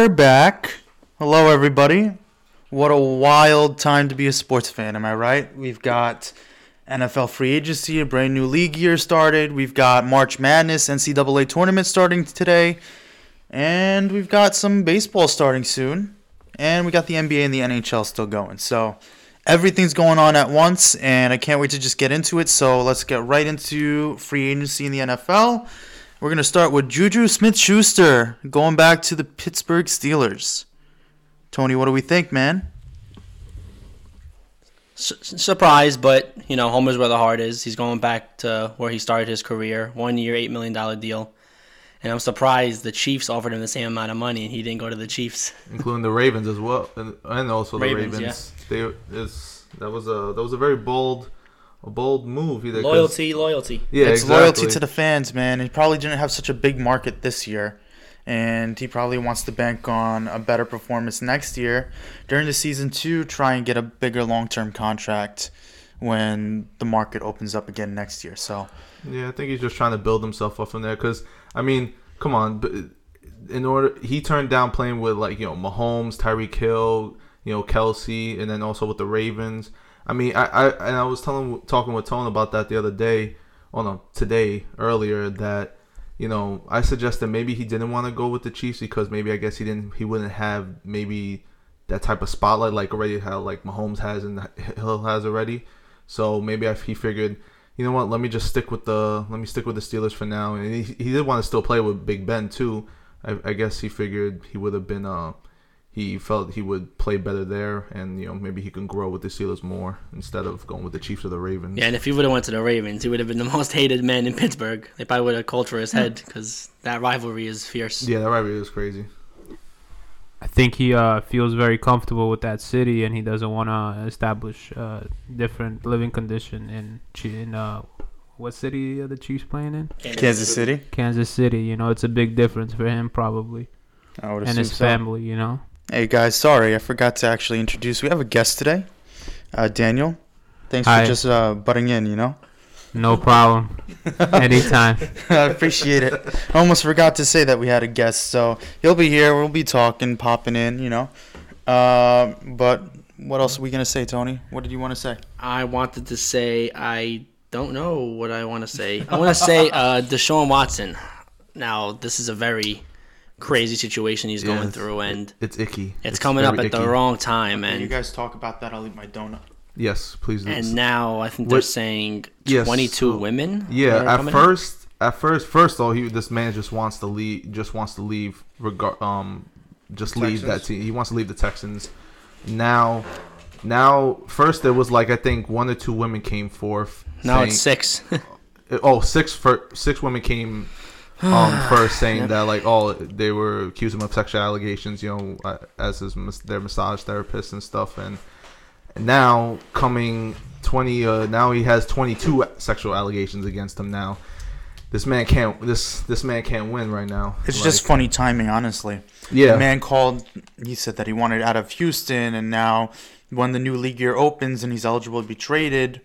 We're back. Hello, everybody. What a wild time to be a sports fan, am I right? We've got NFL free agency, a brand new league year started. We've got March Madness, NCAA tournament starting today. And we've got some baseball starting soon. And we got the NBA and the NHL still going. So everything's going on at once, and I can't wait to just get into it. So let's get right into free agency in the NFL. We're going to start with Juju Smith Schuster going back to the Pittsburgh Steelers. Tony, what do we think, man? S- surprised, but you know, home is where the heart is. He's going back to where he started his career, one year, eight million dollar deal. And I'm surprised the Chiefs offered him the same amount of money, and he didn't go to the Chiefs. including the Ravens as well, and, and also the Ravens, Ravens. They that was a that was a very bold, a bold move. Either 'cause- Loyalty, loyalty. yeah, it's exactly. loyalty to the fans, man. He probably didn't have such a big market this year, and he probably wants to bank on a better performance next year during the season to try and get a bigger long-term contract when the market opens up again next year. So Yeah, I think he's just trying to build himself up from there. Because I mean, come on, but in order he turned down playing with like you know Mahomes, Tyreek Hill, you know Kelce, and then also with the Ravens. I mean, I, I and I was telling talking with Tone about that the other day, oh no, today earlier that you know I suggested maybe he didn't want to go with the Chiefs because maybe I guess he didn't he wouldn't have maybe that type of spotlight like already how like Mahomes has and Hill has already. So maybe if he figured, you know what, let me just stick with the let me stick with the Steelers for now. And he, he did want to still play with Big Ben too. I, I guess he figured he would have been uh he felt he would play better there, and you know maybe he can grow with the Steelers more instead of going with the Chiefs or the Ravens. Yeah, and if he would have went to the Ravens, he would have been the most hated man in Pittsburgh. They probably would have called for his head because that rivalry is fierce. yeah, that rivalry is crazy. I think he uh, feels very comfortable with that city, and he doesn't want to establish uh, different living condition in in uh, what city are the Chiefs playing in? Kansas City, Kansas City. You know, it's a big difference for him probably, I would and assume his so. family. You know. Hey guys, sorry I forgot to actually introduce. We have a guest today, uh, Daniel. Thanks Hi. for just uh, butting in. You know. No problem. Anytime. I appreciate it. I almost forgot to say that we had a guest, so he'll be here. We'll be talking, popping in, you know. Uh, but what else are we gonna say, Tony? What did you want to say? I wanted to say I don't know what I want to say. I want to say uh, Deshaun Watson. Now this is a very crazy situation he's Yeah, going through, and It's icky. it's, coming up very at the wrong time. And you guys talk about that, I'll eat my donut. Yes, please. do. and now I think they're What- saying Yes, 22 so- women. Yeah, at coming in? first, at first, first though, he this man just wants to leave. Just wants to leave. Regard, um, just leave that team. He wants to leave the Texans. Now, now, first there was like I think one or two women came forth. Now saying- it's six. Oh, six for six women came um first saying that like oh they were accused him of sexual allegations. You know, uh, as his their massage therapist and stuff, and now coming 20 uh, now he has 22 sexual allegations against him now this man can't this this man can't win right now It's Like, just funny timing, honestly. yeah The man called. He said that he wanted out of Houston, and now when the new league year opens and he's eligible to be traded,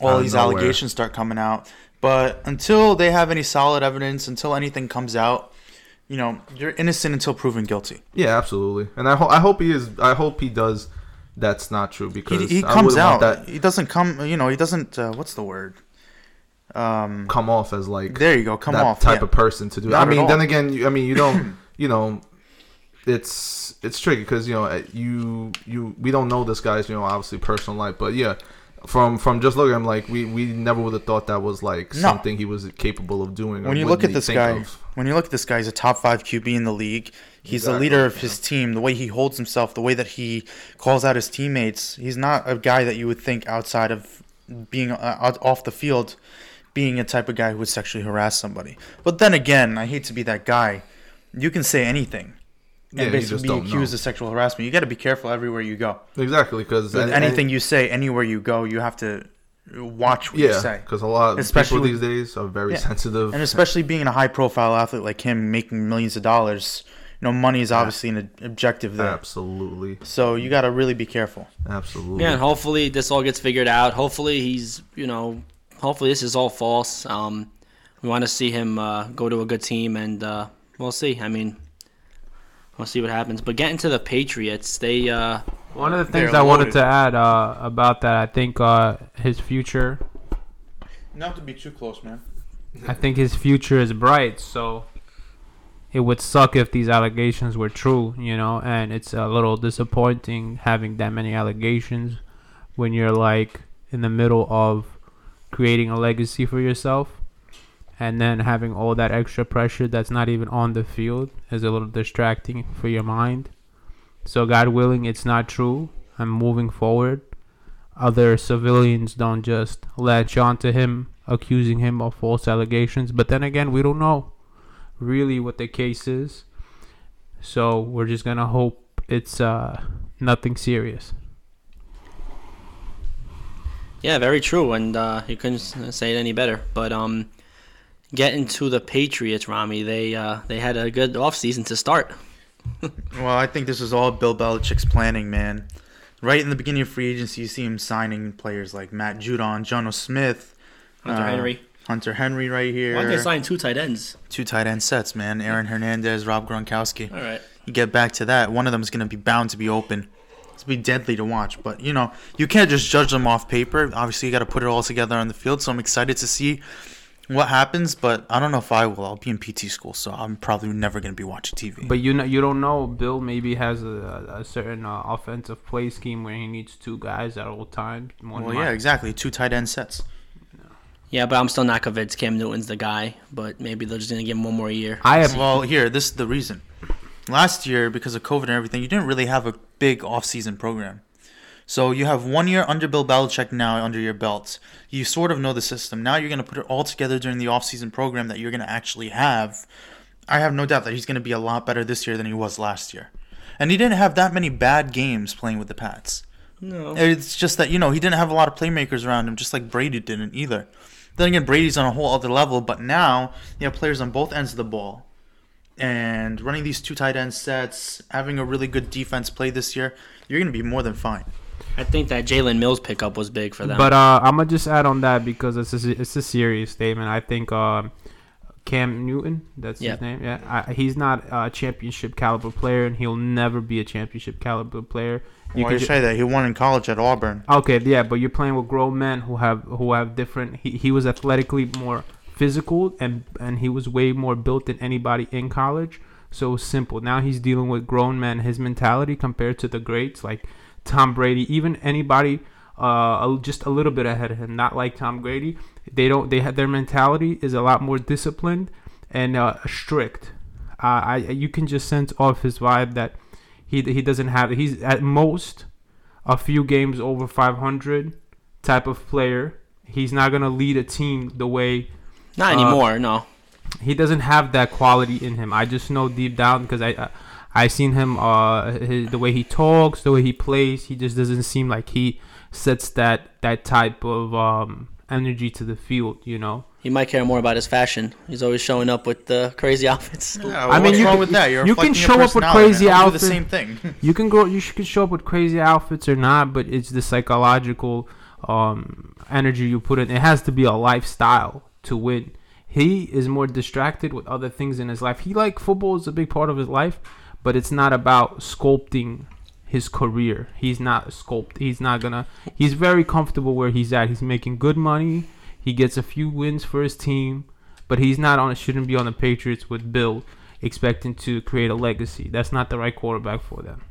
all these nowhere. allegations start coming out. But until they have any solid evidence, until anything comes out, you know, you're innocent until proven guilty. yeah absolutely and i hope i hope he is i hope he does that's not true because He, he comes out. that He doesn't come. You know, he doesn't. Uh, what's the word? Um, come off as like there you go. Come that off. type yeah. of person to do. Not I mean, then again, you, I mean, you don't, you know, it's it's tricky because you know uh, you you we don't know this guy's you know obviously personal life, but yeah, from from just looking at him like we we never would have thought that was like No. something he was capable of doing. when you look at this guy, of. when you look at this guy, he's a top five QB in the league. He's the leader of his team. The way he holds himself, the way that he calls out his teammates. He's not a guy that you would think outside of being uh, off the field, being a type of guy who would sexually harass somebody. But then again, I hate to be that guy. You can say anything. Yeah, And you basically just be don't accused know. of sexual harassment. You got to be careful everywhere you go. exactly because With anything you say, anywhere you go, you have to watch what you say. because a lot of Especially people these days are very Yeah. sensitive. And especially being a high profile athlete like him, making millions of dollars, you know, money is obviously an objective there. absolutely, So you got to really be careful. absolutely. Yeah, and hopefully this all gets figured out. Hopefully he's, you know, hopefully this is all false. Um, we want to see him uh, go to a good team, and uh, we'll see. I mean, we'll see what happens. But getting to the Patriots, they uh, One of the things I wanted to add uh, about that, I think uh, his future, Not to be too close, man. I think his future is bright. So it would suck if these allegations were true, you know. And it's a little disappointing having that many allegations when you're like in the middle of creating a legacy for yourself. And then having all that extra pressure that's not even on the field is a little distracting for your mind. So, God willing, it's not true. I'm moving forward. Other civilians don't just latch onto him, accusing him of false allegations. But then again, we don't know really what the case is. So, we're just going to hope it's uh, nothing serious. Yeah, very true, and uh, you couldn't say it any better. But um, getting to the Patriots, Rami, they uh, they had a good offseason to start. Well, I think this is all Bill Belichick's planning, man. Right in the beginning of free agency, you see him signing players like Matt Judon, Jonnu Smith, Hunter uh, Henry. Hunter Henry right here. Why did they sign two tight ends? Two tight end sets, man. Aaron Hernandez, Rob Gronkowski. All right. You get back to that, one of them is going to be bound to be open. It's be deadly to watch, but you know you can't just judge them off paper. Obviously, you got to put it all together on the field. So I'm excited to see what happens, but I don't know if I will. I'll be in PT school, so I'm probably never going to be watching TV. But you know, you don't know. Bill maybe has a, a certain uh, offensive play scheme where he needs two guys at all times. Well, might- yeah, exactly. Two tight end sets. Yeah, but I'm still not convinced Cam Newton's the guy. But maybe they're just gonna give him one more year. I have Well, here, this is the reason. Last year, because of COVID and everything, you didn't really have a big off-season program. So you have one year under Bill Belichick now under your belt. You sort of know the system. Now you're going to put it all together during the off-season program that you're going to actually have. I have no doubt that he's going to be a lot better this year than he was last year. And he didn't have that many bad games playing with the Pats. No. It's just that, you know, he didn't have a lot of playmakers around him, just like Brady didn't either. Then again, Brady's on a whole other level, but now you have players on both ends of the ball. And running these two tight end sets, having a really good defense play this year, you're going to be more than fine. I think that Jalen Mills pickup was big for them. But uh, I'm gonna just add on that because it's a, it's a serious statement. I think um, Cam Newton, that's Yeah. his name. Yeah, I, he's not a championship caliber player, and he'll never be a championship caliber player. You can can ju- say that he won in college at Auburn. Okay, yeah, but you're playing with grown men who have who have different. He, he was athletically more physical and and he was way more built than anybody in college. So simple. Now he's dealing with grown men. His mentality compared to the greats like Tom Brady, even anybody uh just a little bit ahead of him, not like Tom Brady. They don't. They have their mentality is a lot more disciplined and uh, strict. Uh, I you can just sense off his vibe that he he doesn't have. He's at most a few games over 500 type of player. He's not gonna lead a team the way not uh, anymore. No. he doesn't have that quality in him. I just know deep down because I, I I seen him uh his, the way he talks, the way he plays. He just doesn't seem like he sets that that type of um energy to the field. You know. He might care more about his fashion. He's always showing up with the crazy outfits. Yeah, I mean, what's you wrong can- with that? You're you can show up with crazy man. I'll do outfit. the same thing. you can go you can show up with crazy outfits or not but it's the psychological um energy you put in it has to be a lifestyle to win he is more distracted with other things in his life he like football is a big part of his life but it's not about sculpting his career. He's not sculpt he's not gonna he's very comfortable where he's at. He's making good money. He gets a few wins for his team but he's not on shouldn't be on the patriots with bill expecting to create a legacy. That's not the right quarterback for them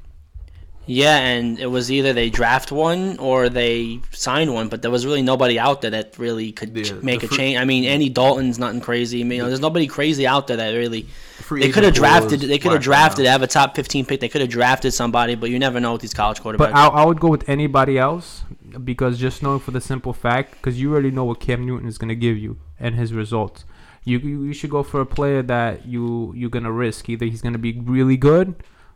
Yeah, and it was either they draft one or they signed one, but there was really nobody out there that really could ch- make a fr- change. I mean, Andy Dalton's nothing crazy. I mean, you know, there's nobody crazy out there that really. Free They could have drafted. They could have drafted. now. Have a top 15 pick. They could have drafted somebody, but you never know with these college quarterbacks. But I, I would go with anybody else because just knowing for the simple fact, because you already know what Cam Newton is going to give you and his results. You, you you should go for a player that you you're gonna risk. Either he's gonna be really good,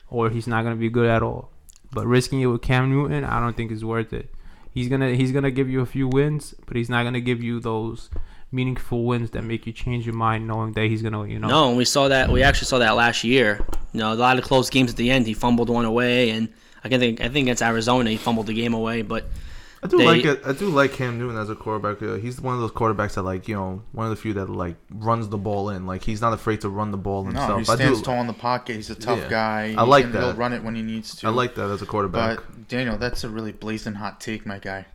or he's not gonna be good at all. But risking it with Cam Newton, I don't think is worth it. He's gonna he's gonna give you a few wins, but he's not gonna give you those meaningful wins that make you change your mind, knowing that he's gonna you know. No, and we saw that. We actually saw that last year. You know, a lot of close games at the end. He fumbled one away, and I can think I think against Arizona he fumbled the game away. But I do They- like it. I do like Cam Newton as a quarterback. He's one of those quarterbacks that like you know one of the few that like runs the ball in. Like he's not afraid to run the ball No, himself. he stands I do. tall in the pocket. He's a tough Yeah. guy. I like He that. He'll run it when he needs to. I like that as a quarterback. But Daniel, that's a really blazing hot take, my guy.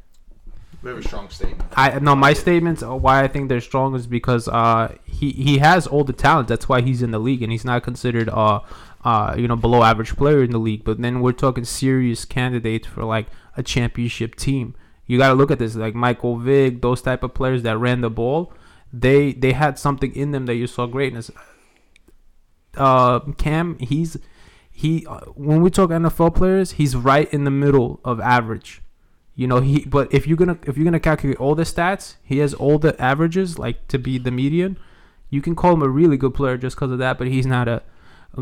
Very strong statement. I no, my statements uh, why I think they're strong is because uh he he has all the talent. That's why he's in the league, and he's not considered uh uh you know below average player in the league. But then we're talking serious candidates for like a championship team. You got to look at this like Michael Vick, those type of players that ran the ball. They they had something in them that you saw greatness. Uh, Cam, he's he uh, when we talk NFL players, he's right in the middle of average. You know, he but if you're gonna if you're gonna calculate all the stats, he has all the averages like to be the median. You can call him a really good player just because of that, but he's not a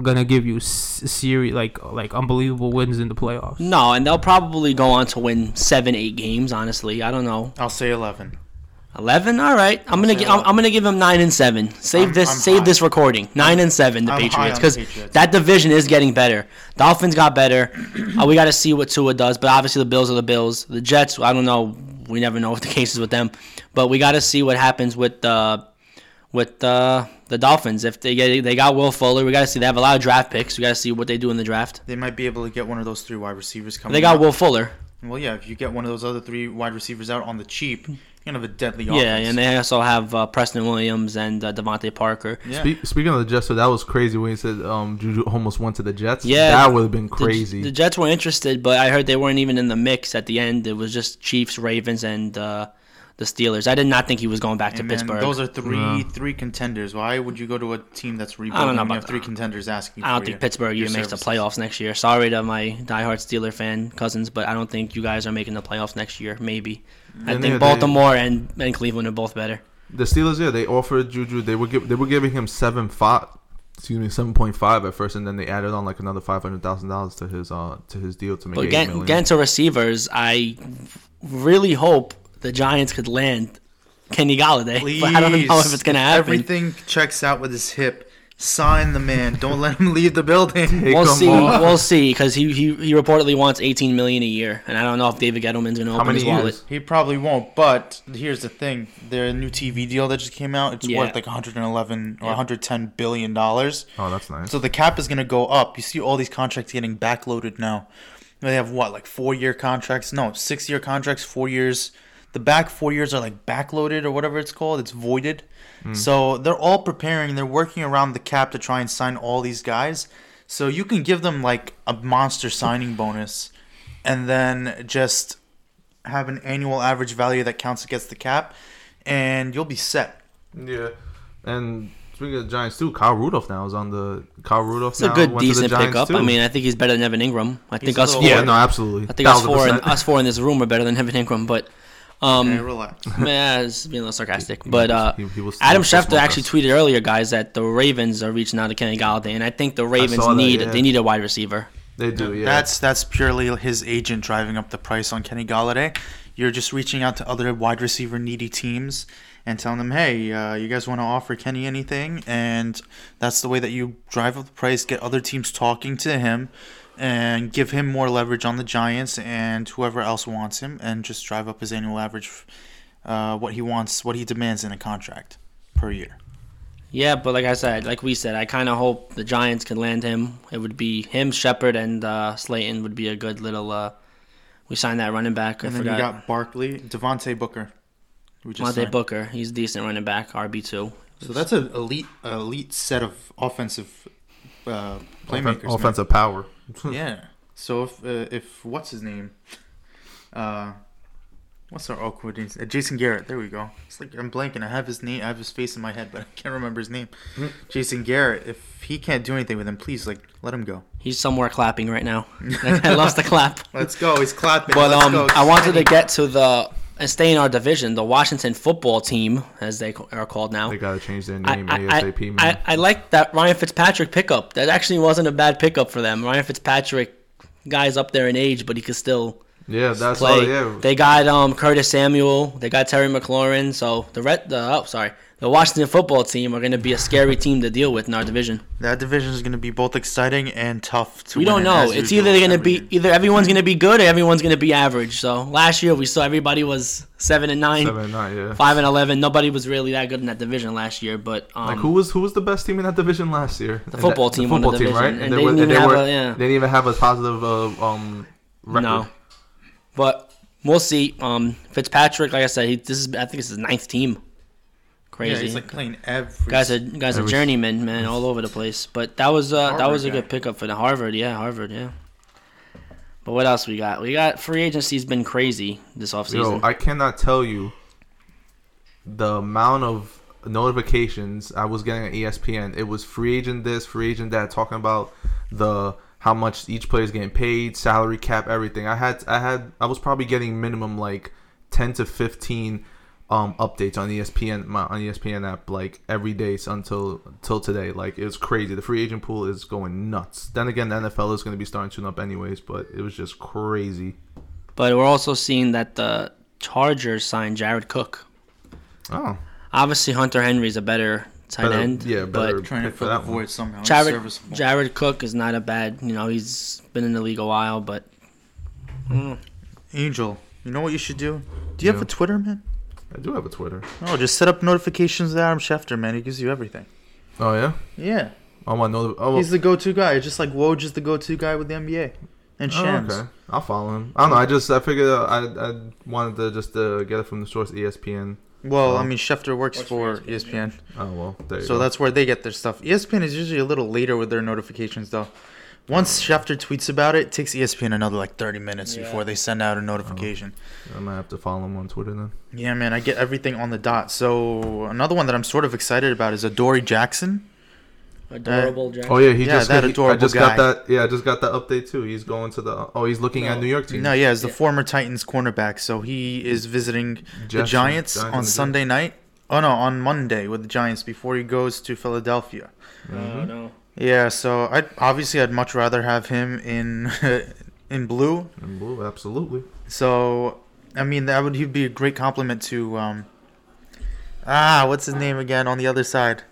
gonna give you s- series like like unbelievable wins in the playoffs. No, and they'll probably go on to win seven, eight games. Honestly, I don't know. I'll say 11. Eleven. All right, I'm gonna gi- I'm, I'm gonna give them nine and seven. Save I'm- this I'm save high. this recording. Nine and seven. The I'm Patriots because that division is getting better. Dolphins got better. uh, we got to see what Tua does, but obviously the Bills are the Bills. The Jets. I don't know. We never know what the case is with them, but we got to see what happens with uh, with uh, the Dolphins. If they get they got Will Fuller, we got to see. They have a lot of draft picks. We got to see what they do in the draft. They might be able to get one of those three wide receivers coming. They got out. Will Fuller. Well, yeah, if you get one of those other three wide receivers out on the cheap, you're gonna have a deadly Yeah, and they also have uh, Preston Williams and uh, DeVante Parker. yeah. Spe- speaking of the Jets, so that was crazy when he said um, Juju almost went to the Jets. Yeah, that would have been The- crazy. The, Jets were interested, but I heard they weren't even in the mix at the end. It was just Chiefs, Ravens, and uh, the Steelers. I did not think he was going back to Hey, man, Pittsburgh. those are three No. three contenders. Why would you go to a team that's rebuilding know when you about have three contenders asking? I don't for think you- Pittsburgh your even makes the playoffs next year. Sorry to my diehard Steeler fan cousins, but I don't think you guys are making the playoffs next year. Maybe. I And think they- Baltimore and, and Cleveland are both better. the Steelers, yeah, they offered Juju. They were give, they were giving him seven five, excuse me, seven point five at first, and then they added on like another five hundred thousand dollars to his uh to his deal to make But eight getting, million. getting to receivers, I really hope the Giants could land Kenny Golladay. Please. But I don't know if it's going to happen. Everything checks out with his hip. Sign the man. Don't let him leave the building. We'll see. off. We'll see because he, he he reportedly wants 18 million a year, and I don't know if David Gettleman's going to open his wallet. years? He probably won't. But here's the thing: their new TV deal that just came out. It's Yeah. worth like 111 or Yeah. 110 billion dollars. Oh, that's nice. So the cap is going to go up. You see all these contracts getting backloaded now. They have what, like four year contracts? No, six year contracts, four years. The back four years are like backloaded or whatever it's called. It's voided. Hmm. So they're all preparing. They're working around the cap to try and sign all these guys. So you can give them like a monster signing bonus and then just have an annual average value that counts against the cap and you'll be set. yeah, and speaking of the Giants too, Kyle Rudolph now is on the Kyle Rudolph. It's a good, went to the decent pickup. too. I mean, I think he's better than Evan Engram. I think us four. yeah, no, absolutely. I think us Thousand four and us four in this room are better than Evan Engram, but um, Okay, relax. man, it's being a little sarcastic. But uh, He- he will Adam still Schefter actually us. tweeted earlier, guys, that the Ravens are reaching out to Kenny Golladay, and I think the Ravens that, need yeah. they need a wide receiver. They do, yeah. That's that's purely his agent driving up the price on Kenny Golladay. You're just reaching out to other wide receiver needy teams and telling them, "Hey, uh, you guys want to offer Kenny anything?" And that's the way that you drive up the price, get other teams talking to him, and give him more leverage on the Giants and whoever else wants him, and just drive up his annual average, uh, what he wants, what he demands in a contract per year. Yeah, but like I said, like we said, I kind of hope the Giants can land him. It would be him, Shepard, and uh, Slayton would be a good little. Uh, we signed that running back. I And then forgot. you got Barkley, Devontae Booker. We just Monte. Booker. He's a decent running back, RB two. So that's an elite, elite set of offensive uh, playmakers. Offen- man. offensive power. Yeah. So if uh, if what's his name, uh, what's our awkward name? Uh, Jason Garrett. There we go. It's like I'm blanking. I have his name. I have his face in my head, but I can't remember his name. Jason Garrett. If he can't do anything with him, please like let him go. He's somewhere clapping right now. I loves to clap. Let's go. He's clapping. But Let's um, go. I wanted to get to the and stay in our division, the Washington football team, as they are called now. They gotta change their name I, ASAP, I, man. I, I like that Ryan Fitzpatrick pickup. That actually wasn't a bad pickup for them. Ryan Fitzpatrick, guy's up there in age, but he could still Yeah, that's play. all. Yeah, They got um Curtis Samuel. They got Terry McLaurin. So the red, the oh sorry, the Washington football team are going to be a scary team to deal with in our division. That division is going to be both exciting and tough to We win don't know. as It's usual, either going to be either everyone's going to be good or everyone's going to be average. So last year we saw everybody was seven and nine, seven and nine. Yeah. five and eleven. Nobody was really that good in that division last year. But um, Like who was who was the best team in that division last year? The And football that- team won the division, and they didn't even have a- yeah. They didn't even have a positive uh, um record. No. But we'll see. Um, Fitzpatrick, like I said, he, this is I think it's his ninth team. Yeah, Crazy. he's like playing every. Guys, a guys, a journeyman, man, all over the place. But that was uh, that was a guy. good pickup for the Harvard, yeah, Harvard, yeah. But what else we got? We got free agency's been crazy this Yo, offseason. I cannot tell you the amount of notifications I was getting at ESPN. It was free agent this, free agent that, talking about the how much each player is getting paid, salary cap, everything. I had I had I was probably getting minimum like ten to fifteen um updates on ESPN my, on ESPN app like every day until until today. Like it was crazy. The free agent pool is going nuts. Then again, the NFL is going to be starting to up anyways, but it was just crazy. but we're also seeing that the Chargers signed Jared Cook. Oh, Obviously, Hunter Henry's a better tight Better- end. yeah, better. but trying to fill the that one. void somehow. He's Jared. Jared Cook is not a bad. You know, he's been in the league a while, but Angel, you know what you should do? Do you have a Twitter, man? I do have a Twitter. No, just set up notifications to Adam Schefter, man. He gives you everything. Oh yeah. Yeah, Oh my no. Oh, he's the go-to guy. Just like Woj is the go-to guy with the NBA and oh, Shams. okay. I'll follow him. I don't know. I just I figured uh, I I wanted to just uh, get it from the source ESPN. Well, I Oh. mean, Schefter works Works for for ESPN, Oh well, there you so go. that's where they get their stuff. ESPN is usually a little later with their notifications, though. Once Schefter tweets about it, it takes ESPN another like 30 minutes Yeah. before they send out a oh. notification. I might have to follow him on Twitter then. Yeah, man, I get everything on the dot. So another one that I'm sort of excited about is Adoree Jackson. Adorable. Jared. Oh yeah, he Yeah, just that he- I just guy. got that. Yeah, I just got that update too. He's going to the. Oh, he's looking at New York team. No, yeah, he's the Yeah. former Titans cornerback. So he is visiting the Giants Giants on the Sunday night. Oh no, on Monday with the Giants before he goes to Philadelphia. Oh no. Yeah, so I obviously I'd much rather have him in in blue. In blue, absolutely. So I mean that would he'd be a great compliment to um ah what's his name again on the other side.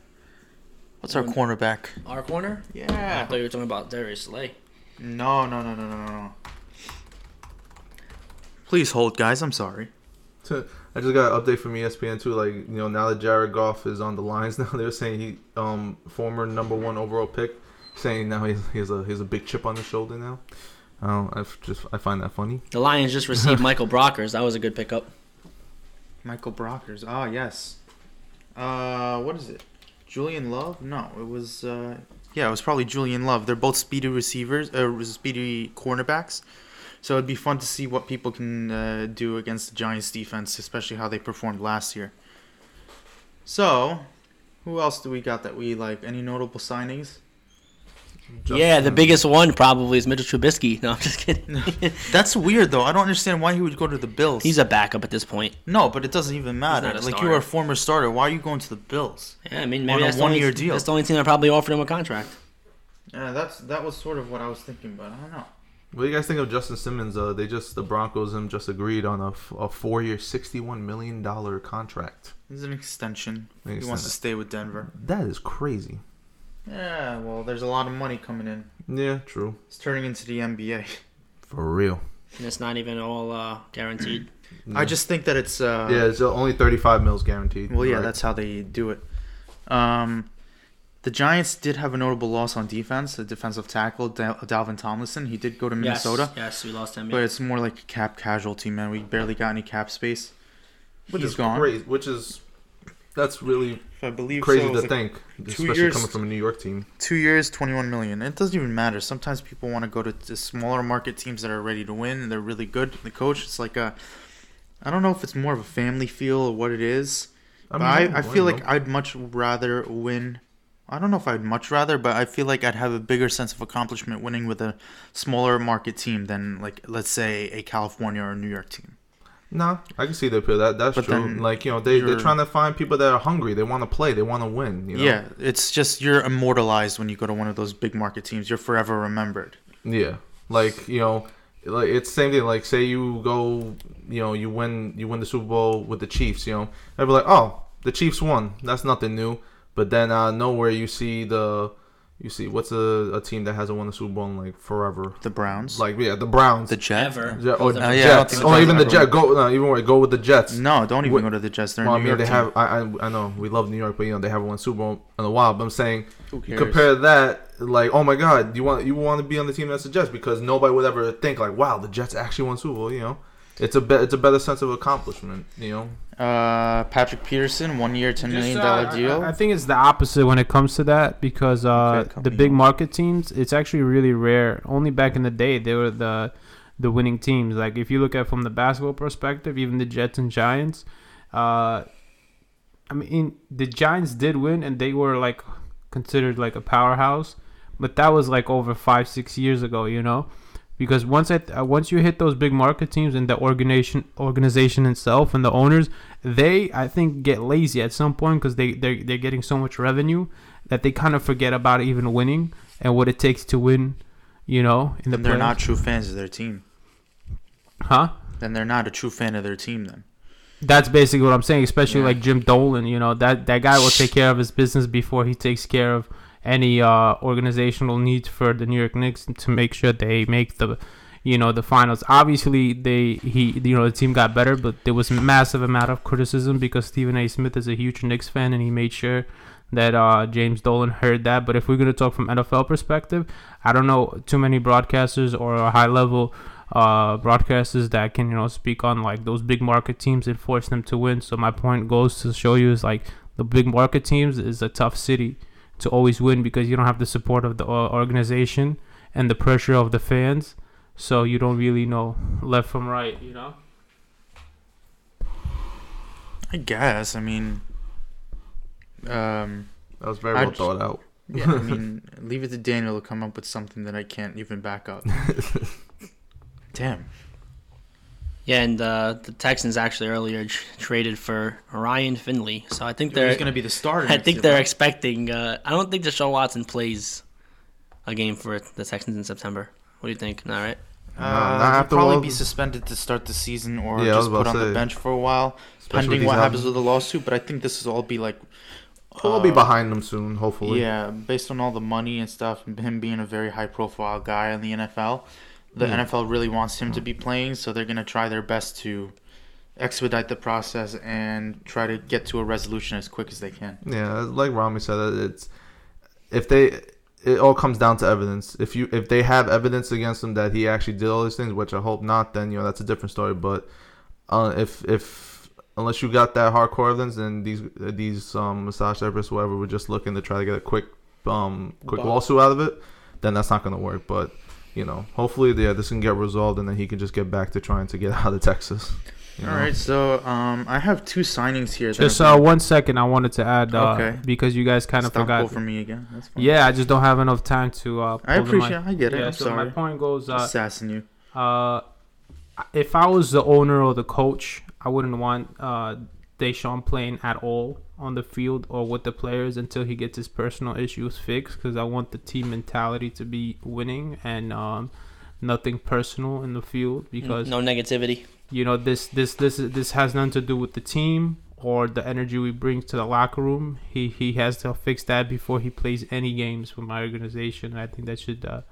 What's our cornerback? Our corner. Yeah. I thought you were talking about Darius Slay. No, no, no, no, no, no, no. Please hold, guys. I'm sorry. I just got an update from ESPN too. Like you know, now that Jared Goff is on the lines, now they're saying he, um, former number one overall pick, saying now he's he has a he's a big chip on his shoulder now. Oh, I just I find that funny. The Lions just received Michael Brockers. That was a good pickup. Michael Brockers. Ah, yes. Uh, what is it? Julian Love? No, it was. Uh, yeah, it was probably Julian Love. They're both speedy receivers, uh, speedy cornerbacks. So it'd be fun to see what people can uh, do against the Giants' defense, especially how they performed last year. So, who else do we got that we like? Any notable signings? Yeah, the biggest one probably is Mitchell Trubisky. No, I'm just kidding. That's weird though. I don't understand why he would go to the Bills. He's a backup at this point. no, but it doesn't even matter. not a Like you starter. were a former starter. Why are you going to the Bills? Yeah, I mean On maybe a that's the only, one-year deal. That's the only team that probably offered him a contract. Yeah, that's that was sort of what I was thinking, but I don't know. What do you guys think of Justin Simmons? Uh, they just the Broncos and just agreed on a four year, sixty one million dollar contract. This is an extension. An He wants to stay with Denver. That is crazy. Yeah, well, there's a lot of money coming in. Yeah, true. It's turning into the NBA. For real. And it's not even all uh, guaranteed. I just think that it's. Uh, yeah, it's only thirty five mils guaranteed. Well, yeah, Right. that's how they do it. Um, the Giants did have a notable loss on defense. The defensive tackle Dal- Dalvin Tomlinson. He did go to Minnesota, Yes, yes we lost him. but it's more like a cap casualty, man. We barely got any cap space. which He's is gone. crazy. Which is that's really I believe crazy so. to like think, two especially years- coming from a New York team. Two years, twenty-one million. It doesn't even matter. Sometimes people want to go to the smaller market teams that are ready to win and they're really good. The coach, it's like a. I don't know if it's more of a family feel or what it is. I But I, I, feel like I'd much rather win. I don't know if I'd much rather, but I feel like I'd have a bigger sense of accomplishment winning with a smaller market team than, like, let's say a California or New York team. No, I can see the appeal. That that's But true. Like you know, they they're trying to find people that are hungry. They want to play. They want to win. You know? Yeah, it's just you're immortalized when you go to one of those big market teams. You're forever remembered. Yeah. Like you know, like it's same thing. Like say you go, you know, you win, you win the Super Bowl with the Chiefs. You know, they'd be like, oh, the Chiefs won. That's nothing new. But then uh, nowhere you see the, you see what's a, a team that hasn't won the Super Bowl in like forever. The Browns. Like yeah, the Browns. the Jets. Ever. Yeah, or the Uh, yeah, Jets. think the Or even the Jets. Go no, even worse, go with the Jets. No, don't even Wait- go to the Jets. They're Well, I a New mean, York they team. have. I, I I know we love New York, but you know they haven't won Super Bowl in a while. But I'm saying you compare that, like, oh my God, you want you want to be on the team that's the Jets because nobody would ever think like, wow, the Jets actually won Super Bowl. You know, it's a be- it's a better sense of accomplishment. You know, Uh, Patrick Peterson, one year, ten million dollar uh, deal. I, I think it's the opposite when it comes to that because uh, Okay, the big owned. market teams, it's actually really rare. Only back in the day, they were the the winning teams. Like if you look at from the basketball perspective, even the Jets and Giants, uh, I mean the Giants did win and they were like considered like a powerhouse, but that was like over five six years ago, you know. Because once I uh, once you hit those big market teams and the organization organization itself and the owners, they I think get lazy at some point because they they they're getting so much revenue that they kind of forget about even winning and what it takes to win, you know, in the then they're playoffs. not true fans of their team. huh? Then they're not a true fan of their team. Then That's basically what I'm saying. Especially Yeah. like Jim Dolan, you know that that guy will take care of his business before he takes care of any uh, organizational needs for the New York Knicks to make sure they make the, you know, the finals. Obviously, they he you know the team got better, but there was massive amount of criticism because Stephen A. Smith is a huge Knicks fan and he made sure that uh, James Dolan heard that. But if we're gonna talk from NFL perspective, I don't know too many broadcasters or high level uh, broadcasters that can you know speak on like those big market teams and force them to win. So my point goes to show you is like the big market teams is a tough city to always win because you don't have the support of the uh, organization and the pressure of the fans. So you don't really know left from right, you know. I guess. I mean, um, that was very I well thought out. yeah. I mean, leave it to Daniel to come up with something that I can't even back up. Damn. Yeah, and uh, the Texans actually earlier tr- traded for Ryan Finley, so I think they're gonna be the starter. I think year, they're bro. expecting. Uh, I don't think Deshaun Watson plays a game for the Texans in September. What do you think? All right. Uh, not he'll probably all- be suspended to start the season, or Yeah, just put to on the bench for a while, Especially pending what these happens with the lawsuit. But I think this will all be like. He'll be uh, behind them soon, hopefully. Yeah, based on all the money and stuff, and him being a very high-profile guy in the NFL, the Yeah. NFL really wants him to be playing, so they're gonna try their best to expedite the process and try to get to a resolution as quick as they can. Yeah, like Rami said, it's if they it all comes down to evidence. If you if they have evidence against him that he actually did all these things, which I hope not, then you know that's a different story. But uh, if if unless you got that hardcore evidence, then these these um, massage therapists, whatever, were just looking to try to get a quick um quick Buck. lawsuit out of it, then that's not gonna work. But you know, hopefully, yeah, this can get resolved, and then he can just get back to trying to get out of Texas. you know? right, so um, I have two signings here. that Just have uh, been- one second, I wanted to add uh, Okay. because you guys kind of Stop forgot. goal for me again. That's fine. Yeah, I just don't have enough time to. Uh, I pull the appreciate. mic. I get it. Yeah, I'm so sorry. my point goes. Uh, Assassin you. Uh, if I was the owner or the coach, I wouldn't want uh, Deshaun playing at all on the field or with the players until he gets his personal issues fixed. Because I want the team mentality to be winning and um, nothing personal in the field. Because no negativity. you know this this this this has nothing to do with the team or the energy we bring to the locker room. He he has to fix that before he plays any games for my organization. I think that should uh,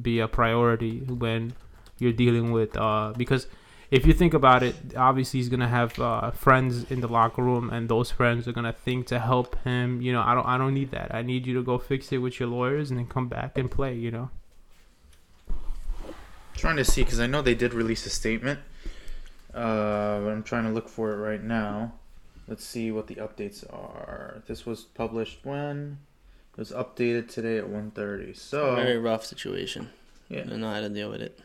be a priority when you're dealing with uh, because if you think about it, obviously he's gonna have uh, friends in the locker room, and those friends are gonna think to help him. You know, I don't I don't need that. I need you to go fix it with your lawyers and then come back and play. You know. trying to see because I know they did release a statement. Uh, but I'm trying to look for it right now. Let's see what the updates are. This was published when it was updated today at 1:30. So Very rough situation. yeah, I don't know how to deal with it.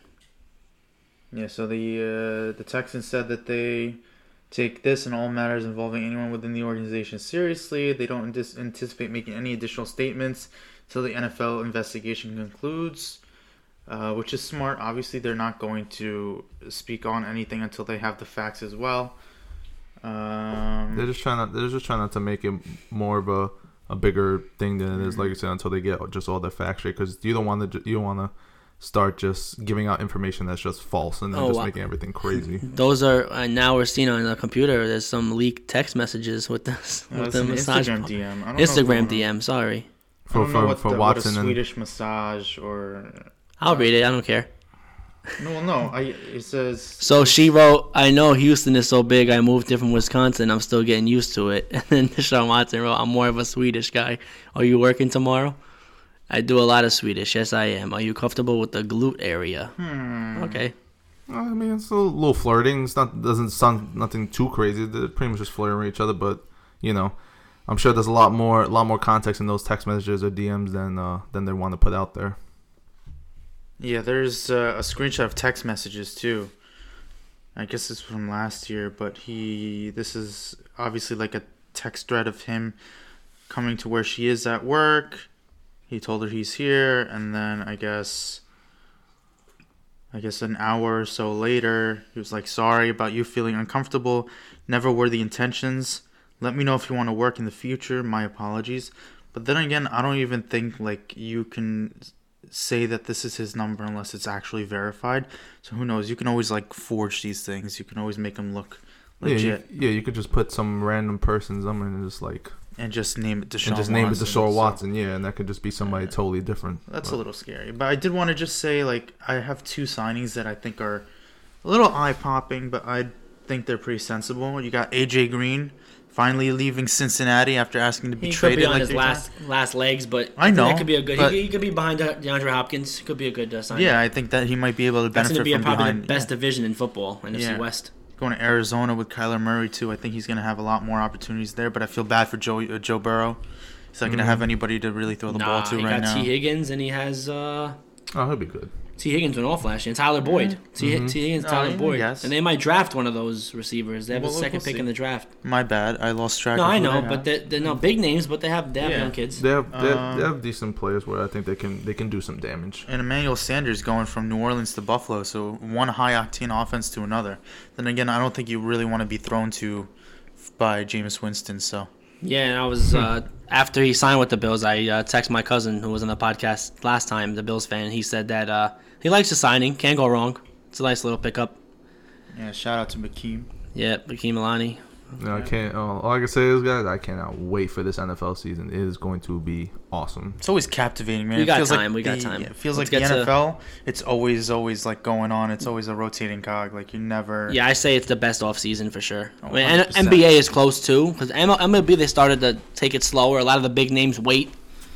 Yeah. So the uh, the Texans said that they take this and all matters involving anyone within the organization seriously. They don't antis- anticipate making any additional statements until the NFL investigation concludes. uh, which is smart. Obviously, they're not going to speak on anything until they have the facts as well. Um, They're just trying to. They're just trying not to make it more of a, a bigger thing than it is. Like I said, until they get just all the facts straight, because you don't want to. You don't want to start just giving out information that's just false and then Oh, just wow. making everything crazy. Those are uh, now we're seeing on the computer. There's some leaked text messages with this with the massage. Instagram DM. I don't know Instagram DM. Sorry, I For don't know for, what for the, Watson what a and Swedish massage or I'll read it. I don't care. no, no. I it says So she wrote, "I know Houston is so big. I moved here from Wisconsin. I'm still getting used to it." And then Deshaun Watson wrote, "I'm more of a Swedish guy. Are you working tomorrow?" I do a lot of Swedish. Yes, I am. Are you comfortable with the glute area? hmm. Okay. I mean, it's a little flirting. It's not doesn't sound nothing too crazy. They're pretty much just flirting with each other, but you know, I'm sure there's a lot more, a lot more context in those text messages or DMs than uh, than they want to put out there. Yeah, there's uh, a screenshot of text messages too. I guess it's from last year, but he this is obviously like a text thread of him coming to where she is at work. He told her he's here, and then I guess I guess an hour or so later, he was like, "Sorry about you feeling uncomfortable. Never were the intentions. Let me know if you want to work in the future. My apologies." But then again, I don't even think like you can say that this is his number unless it's actually verified. So who knows? You can always like forge these things. You can always make them look legit. Yeah, you, yeah, you could just put some random person's number and just like and just name it Deshaun and just name it Watson, Deshaun so- Watson, yeah, and that could just be somebody Yeah. totally different. That's a little scary. But I did want to just say like I have two signings that I think are a little eye popping, but I think they're pretty sensible. You got AJ Green finally leaving Cincinnati after asking to be He could traded be on like his three last last legs, but I know, that could be a good. He, he could be behind DeAndre Hopkins. Could be a good uh, times. sign. Yeah, I think that he might be able to that's benefit going to be from probably behind the best yeah. division in football, NFC Yeah. West. Going to Arizona with Kyler Murray too. I think he's going to have a lot more opportunities there. But I feel bad for Joe uh, Joe Burrow. He's not going to have anybody to really throw the nah, ball to he right got now. Tee Higgins and he has uh, Oh, he'll be good. Tee Higgins went off last year. And Tyler Boyd. T, Mhm. Tee Higgins, Oh, Tyler yeah, Boyd, yes. and they might draft one of those receivers. They have Well, the look, 2nd we'll pick see. in the draft. My bad. I lost track. No, of I know, but they're, they're not big names, but they have they have Yeah. young kids. They have, they, have, Um, they have decent players where I think they can they can do some damage. and Emmanuel Sanders going from New Orleans to Buffalo, so one high octane offense to another. Then again, I don't think you really want to be thrown to by Jameis Winston. So Yeah, and I was uh, after he signed with the Bills. I uh, texted my cousin who was on the podcast last time, the Bills fan. He said that uh, he likes the signing. Can't go wrong. It's a nice little pickup. yeah, shout out to McKeem. Yeah, Hakeem Alani. No, I can't. Uh, all I can say is, guys, I cannot wait for this NFL season. It is going to be awesome. It's always captivating, man. We It got feels like time, we got the- time. It feels Let's like the get to- NFL. It's always, always like going on. It's always a rotating cog. Like you never. Yeah, I say it's the best off season for sure. Oh, I mean, NBA is close too because MLB they started to take it slower. A lot of the big names wait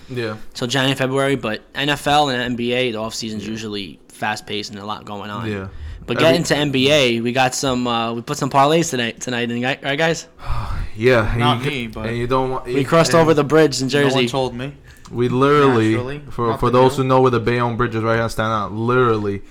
Yeah. till January, February, but NFL and NBA the off season season's usually fast paced and a lot going on. Yeah. But Every- getting to NBA, we got some. Uh, we put some parlays tonight. Tonight, and right, right, guys? Yeah. and Not you, me, but- and you don't want. We crossed and over the bridge in Jersey. No one told me. We literally, Naturally. for Not for the those deal. who know where the Bayonne Bridge is, right here, stand out. Literally,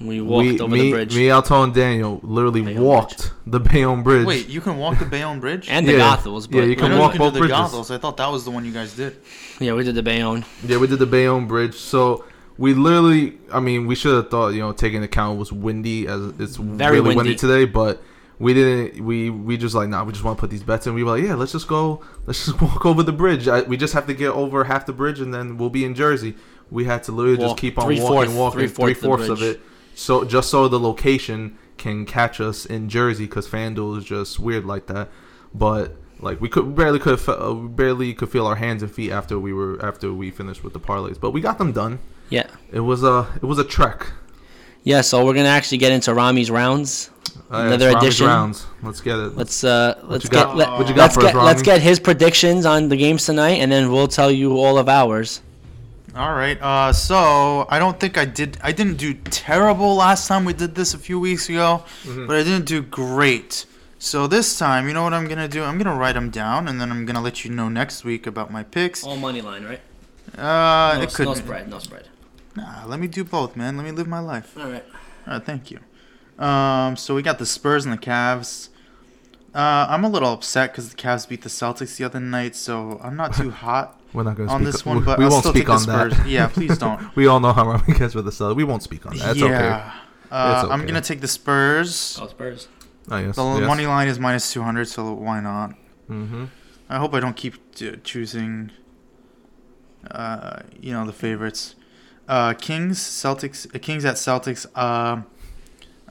we walked we, over me, the bridge. me, Alto, and Daniel literally Bayonne walked the Bayonne Bridge. Wait, you can walk the Bayonne Bridge? and the Yeah. Goethals, but Yeah, you can know walk you both can do the bridges. Goethals. I thought that was the one you guys did. yeah, we did the Bayonne. Yeah, we did the Bayonne Bridge. So we literally, I mean, we should have thought, you know, taking account it was windy as it's Very really windy. windy. today, but we didn't. We we just like, nah, we just want to put these bets in. We were like, yeah, let's just go, let's just walk over the bridge. I, we just have to get over half the bridge, and then we'll be in Jersey. We had to literally Walk just keep on three-fourth- walking, walking, three-fourth three fourths of it. So just so the location can catch us in Jersey, because FanDuel is just weird like that. But like we could barely could uh, barely could feel our hands and feet after we were after we finished with the parlays, but we got them done. Yeah, It was a it was a trek. yeah. So we're gonna actually get into Rami's rounds. Uh, Another Rami's edition. rounds. Let's get it. Let's uh, let's get let, what you got let's for us, get let's get his predictions on the games tonight, and then we'll tell you all of ours. All right. Uh, so I don't think I did. I didn't do terrible last time we did this a few weeks ago, Mhm. but I didn't do great. So this time, you know what I'm gonna do? I'm gonna write them down, and then I'm gonna let you know next week about my picks. All money line, right? Uh, no, it could. no spread, no spread. Nah, let me do both, man. Let me live my life. All right. All right, thank you. Um, so we got the Spurs and the Cavs. Uh, I'm a little upset because the Cavs beat the Celtics the other night, so I'm not too hot We're not going to on speak this we, one. But we I'll won't speak on Spurs. that. Yeah, please don't. we all know how Rami gets with the Celtics. We won't speak on that. It's okay. yeah. Uh, It's I'm gonna take the Spurs. Oh, Spurs. Oh, yes, The yes. money line is minus 200, so why not? Mm-hmm. I hope I don't keep uh, choosing, uh, you know, the favorites. Uh, Kings, Celtics, uh, Kings at Celtics. Um,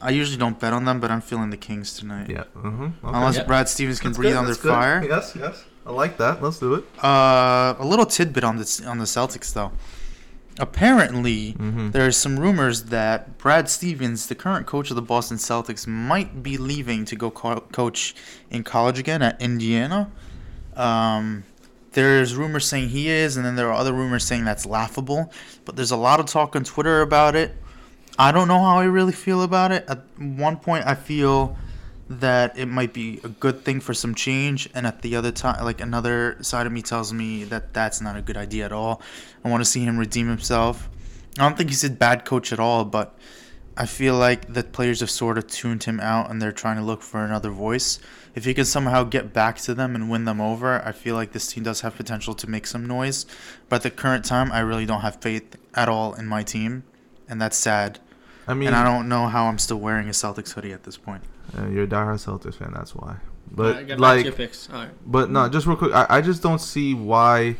I usually don't bet on them, but I'm feeling the Kings tonight. Yeah. Mm-hmm. Okay. Unless Yep. Brad Stevens can That's breathe good, under that's good. fire. Yes, yes. I like that. Let's do it. Uh, a little tidbit on the on the Celtics though. Apparently, Mhm. there's some rumors that Brad Stevens, the current coach of the Boston Celtics, might be leaving to go co- coach in college again at Indiana. Um, there's rumors saying he is, and then there are other rumors saying that's laughable. But there's a lot of talk on Twitter about it. I don't know how I really feel about it. At one point, I feel that it might be a good thing for some change, and at the other time, like another side of me tells me that that's not a good idea at all. I want to see him redeem himself. I don't think he's a bad coach at all, but I feel like the players have sort of tuned him out, and they're trying to look for another voice. If he can somehow get back to them and win them over, I feel like this team does have potential to make some noise. But at the current time, I really don't have faith at all in my team, and that's sad. I mean, and I don't know how I'm still wearing a Celtics hoodie at this point. Uh, you're a diehard Celtics fan. That's why. But get back to like, your picks. All right. But no, just real quick, I, I just don't see why.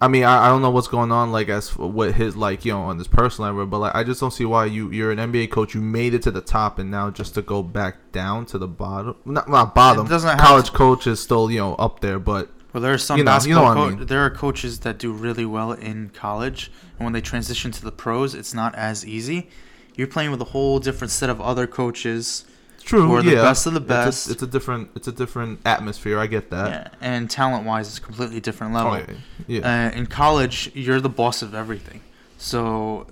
I mean, I, I don't know what's going on, like as for what his like you know on this personal level, but like I just don't see why you you're an NBA coach, you made it to the top, and now just to go back down to the bottom, not not bottom. It doesn't College to- coach is still you know up there, but Well, there are some You know- you know basketball. what I mean. There are coaches that do really well in college, and when they transition to the pros, it's not as easy. You're playing with a whole different set of other coaches, it's true. Who are the yeah, best of the It's a- It's a, different it's a different atmosphere. I get that. yeah, and talent-wise, it's a completely different level. Oh, yeah. yeah. Uh, in college, you're the boss of everything, so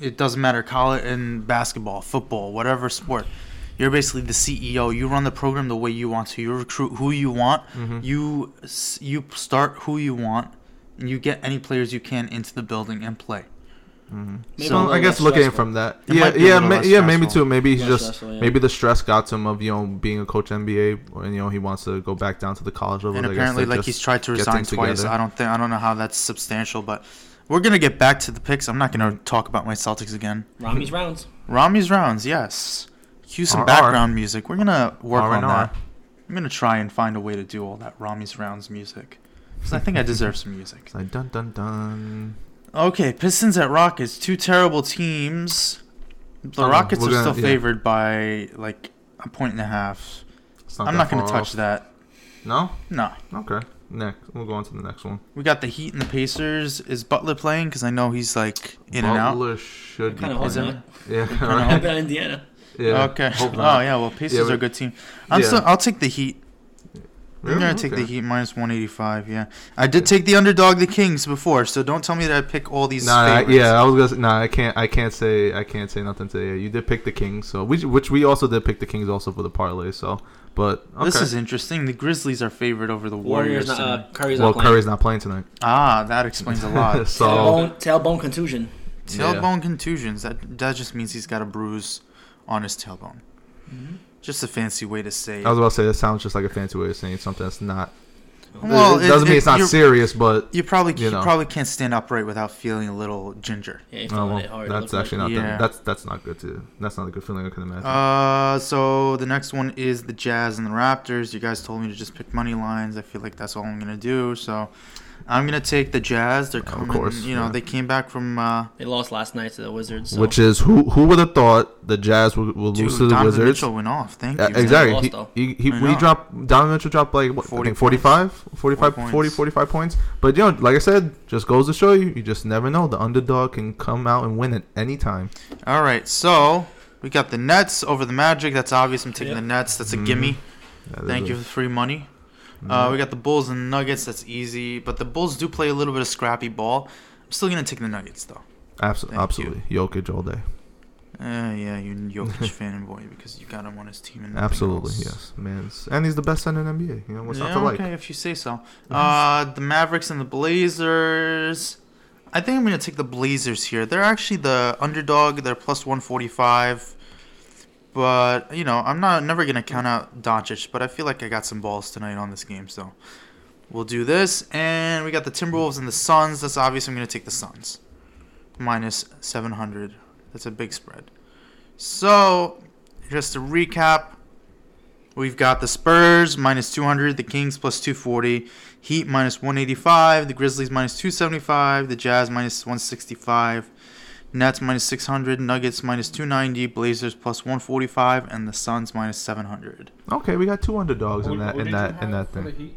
it doesn't matter. College in basketball, football, whatever sport, you're basically the CEO. You run the program the way you want to. You recruit who you want. Mhm. You you start who you want, and you get any players you can into the building and play. Mhm. Maybe So, a So little I guess looking stressful. from that, It yeah, might be a yeah, ma- yeah, maybe too. Maybe he's Less just stressful, yeah. maybe the stress got to him of you know being a coach NBA, and you know he wants to go back down to the college level. And I apparently, to like he's tried to resign twice. together. I don't think I don't know how that's substantial, but we're gonna get back to the picks. I'm not gonna talk about my Celtics again. Rami's rounds. Rami's rounds, yes. Cue some RR. background music. We're gonna work on R&R. that. I'm gonna try and find a way to do all that Rami's rounds music, because I think I deserve some music. It's like dun dun dun. Okay, Pistons at Rockets, two terrible teams. The Oh, Rockets we're gonna- still yeah. favored by like a point and a half. It's I'm not gonna touch off. that. No. No. Okay. Next, we'll go on to the next one. We got the Heat and the Pacers. Is Butler playing? Because I know he's like in and out. Butler should be. Kind of Is hard it- not. Yeah. Right. How about Indiana? Yeah. okay. Oh yeah. Well, Pacers Yeah, are a good team. I'm yeah. still. I'll take the Heat. I'm gonna take the Heat minus 185. Yeah, I did take the underdog, the Kings, before. So don't tell me that I pick all these. Nah, I, favorites. yeah, I was gonna. Say, nah, I can't. I can't say. I can't say nothing today. You did pick the Kings, so which which we also did pick the Kings also for the parlay. So, but okay. This is interesting. The Grizzlies are favored over the Warriors. Warriors. Not, uh. Curry's well, not. Curry's not playing tonight. ah, that explains a lot. so tailbone, tailbone contusion. tailbone contusions. That that just means he's got a bruise on his tailbone. Just a fancy way to say. I was about to say that sounds just like a fancy way of saying something that's not. Well, it, doesn't it- mean it's not serious, but You probably you you, know. probably can't stand upright without feeling a little ginger. Yeah, he's oh, well, it hard. that's looks like. actually not. Yeah. That, that's that's not good to. That's not a good feeling I can imagine. Uh, so the next one is the Jazz and the Raptors. You guys told me to just pick money lines. I feel like that's all I'm gonna do. So I'm gonna take the Jazz. They're Of course, you know, yeah. they came back from. Uh, They lost last night to the Wizards. So. Which is who who would have thought the Jazz would, will dude, lose to the Donovan Wizards? Mitchell went off. Thank Uh, you. exactly. lost, He, he, he, I he dropped. Donovan Mitchell dropped like what, I think 45, 45, 40 40, points. 45 points. But you know, like I said, just goes to show you, you just never know. The underdog can come out and win at any time. All right, so we got the Nets over the Magic. That's obvious. I'm taking Yep. the Nets. That's a Mhm. gimme. That Thank is you for the free money. Uh, we got the Bulls and Nuggets. That's easy. But the Bulls do play a little bit of scrappy ball. I'm still gonna take the Nuggets though. Abso- thank you. absolutely, Jokic all day. Uh, yeah, you Jokic fanboy because you got him on his team and Absolutely, else. yes, man. And he's the best center in the NBA. You know what's yeah, not to like? okay, if you say so. Uh, the Mavericks and the Blazers. I think I'm gonna take the Blazers here. They're actually the underdog. They're plus 145. But you know, I'm not never gonna count out Doncic. But I feel like I got some balls tonight on this game, so we'll do this. And we got the Timberwolves and the Suns. That's obvious. I'm gonna take the Suns minus 700. That's a big spread. So just to recap, We've got the Spurs minus 200, the Kings plus 240, Heat minus 185, the Grizzlies minus 275, the Jazz minus 165, Nets minus 600, Nuggets minus 290, Blazers plus 145, and the Suns minus 700. Okay, we got two underdogs Who- in that in that in have that for the thing. Heat?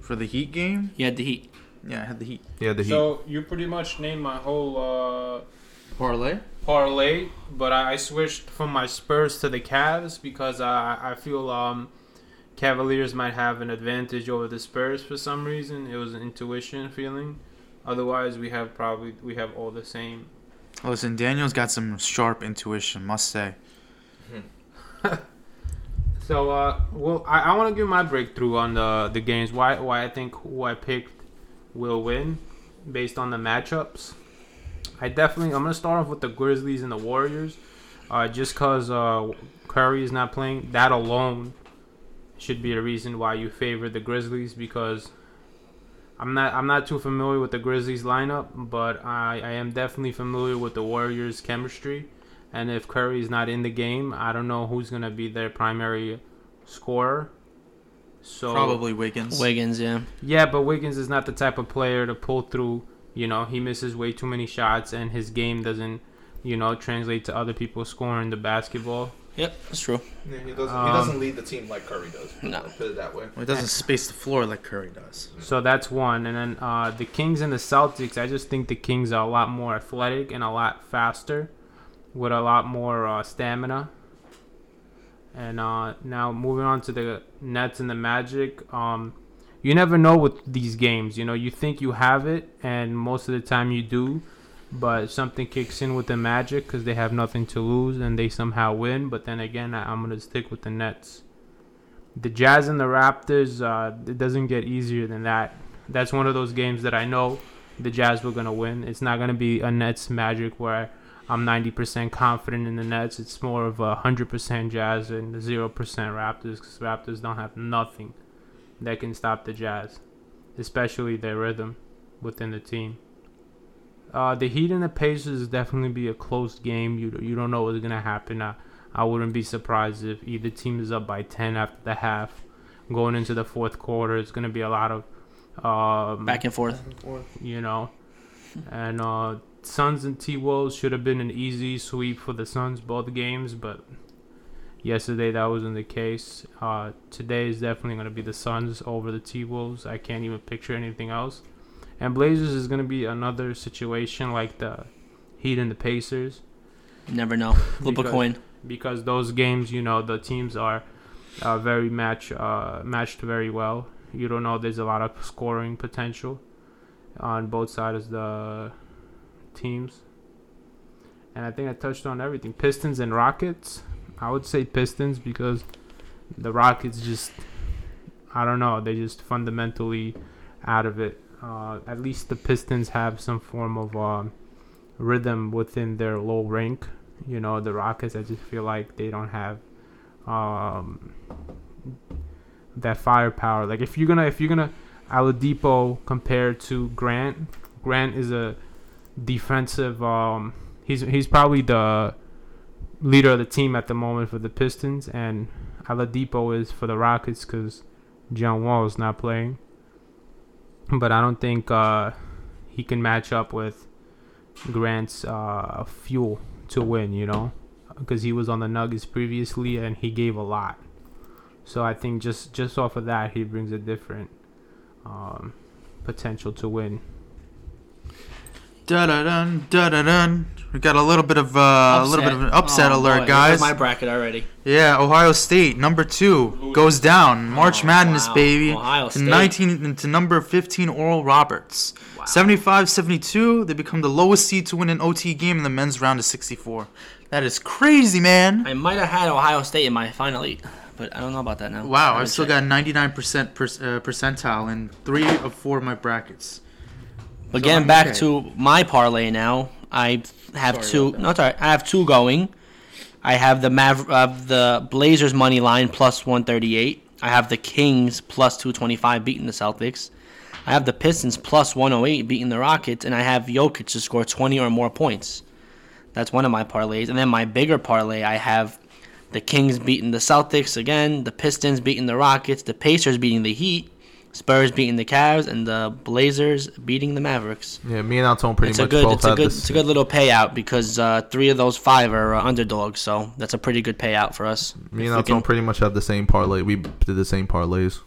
For the Heat game, He had the Heat. yeah, I had the Heat. Yeah, the Heat. So you pretty much named my whole uh, Parlay? parlay, but I, I switched from my Spurs to the Cavs because I I feel um Cavaliers might have an advantage over the Spurs for some reason. It was an intuition feeling. Otherwise, we have probably we have all the same. Listen, Daniel's got some sharp intuition, must say. So, uh, well, I, I want to give my breakthrough on the the games. Why why I think who I picked will win based on the matchups. I definitely I'm gonna start off with the Grizzlies and the Warriors, uh, just cause uh, Curry is not playing. That alone should be the reason why you favor the Grizzlies because I'm not I'm not too familiar with the Grizzlies lineup, but I, I am definitely familiar with the Warriors chemistry. And if Curry's not in the game, I don't know who's gonna be their primary scorer. So Probably Wiggins. Wiggins, yeah. yeah, but Wiggins is not the type of player to pull through. You know, he misses way too many shots, and his game doesn't, you know, translate to other people scoring the basketball. Yep, that's true. Yeah, he doesn't. Um, he doesn't lead the team like Curry does. No. Put it that way. Well, he doesn't space the floor like Curry does. So that's one. And then uh, the Kings and the Celtics, I just think the Kings are a lot more athletic and a lot faster with a lot more uh, stamina. And uh, now moving on to the Nets and the Magic. Um, you never know with these games. You know, you think you have it, and most of the time you do. But something kicks in with the Magic because they have nothing to lose and they somehow win. But then again, I- I'm going to stick with the Nets the Jazz and the Raptors, uh, it doesn't get easier than that. That's one of those games that I know the Jazz were gonna win. It's not gonna be a Nets Magic where I'm 90% confident in the Nets. It's more of a 100% Jazz and 0% Raptors because Raptors don't have nothing that can stop the Jazz, especially their rhythm within the team. Uh, the Heat and the Pacers definitely be a close game. You you don't know what's gonna happen. Uh, I wouldn't be surprised if either team is up by 10 after the half. Going into the fourth quarter, it's going to be a lot of, um, Back and forth. you know. And uh, Suns and T Wolves should have been an easy sweep for the Suns both games, but yesterday that wasn't the case. Uh, today is definitely going to be the Suns over the T Wolves. I can't even picture anything else. And Blazers is going to be another situation like the Heat and the Pacers never know. Flip a Because- coin. because those games, you know, the teams are uh, very match uh, matched very well. You don't know there's a lot of scoring potential on both sides of the teams. And I think I touched on everything. Pistons and Rockets. I would say Pistons because the Rockets just I don't know, they just fundamentally out of it. Uh, at least the Pistons have some form of um, rhythm within their low rank. You know the rockets i just feel like they don't have um that firepower. Like if you're gonna if you're gonna Oladipo compared to grant grant is a defensive um he's he's probably the leader of the team at the moment for the pistons and Oladipo is for the rockets because john wall is not playing but i don't think uh he can match up with grant's uh fuel to win, you know, because he was on the Nuggets previously and he gave a lot. So I think just just off of that, he brings a different um, potential to win. Da da dun da da dun. We got a little bit of uh, a little bit of an upset Oh, alert, boy, guys. My bracket already. Yeah, Ohio State number two goes down. March Oh, Madness, wow. baby. Ohio to State. 19 to number 15, Oral Roberts. 75-72. They become the lowest seed to win an OT game in the men's round of 64. That is crazy, man. I might have had Ohio State in my final eight, but I don't know about that now. Wow, I've still got 99% per, uh, percentile in three of four of my brackets. But So getting I'm back okay. to my parlay now, I have Sorry two. No, right. I have two going. I have the Maver- uh, the Blazers money line plus 138. I have the Kings plus 225 beating the Celtics. I have the Pistons plus 108 beating the Rockets, and I have Jokic to score 20 or more points. That's one of my parlays. And then my bigger parlay, I have the Kings beating the Celtics again, the Pistons beating the Rockets, the Pacers beating the Heat, Spurs beating the Cavs and the Blazers beating the Mavericks. Yeah, me and Anton pretty It's a good, both it's a good, it's a good little payout because uh, three of those five are uh, underdogs, so that's a pretty good payout for us. Me If and Anton pretty much have the same parlay. We did the same parlays.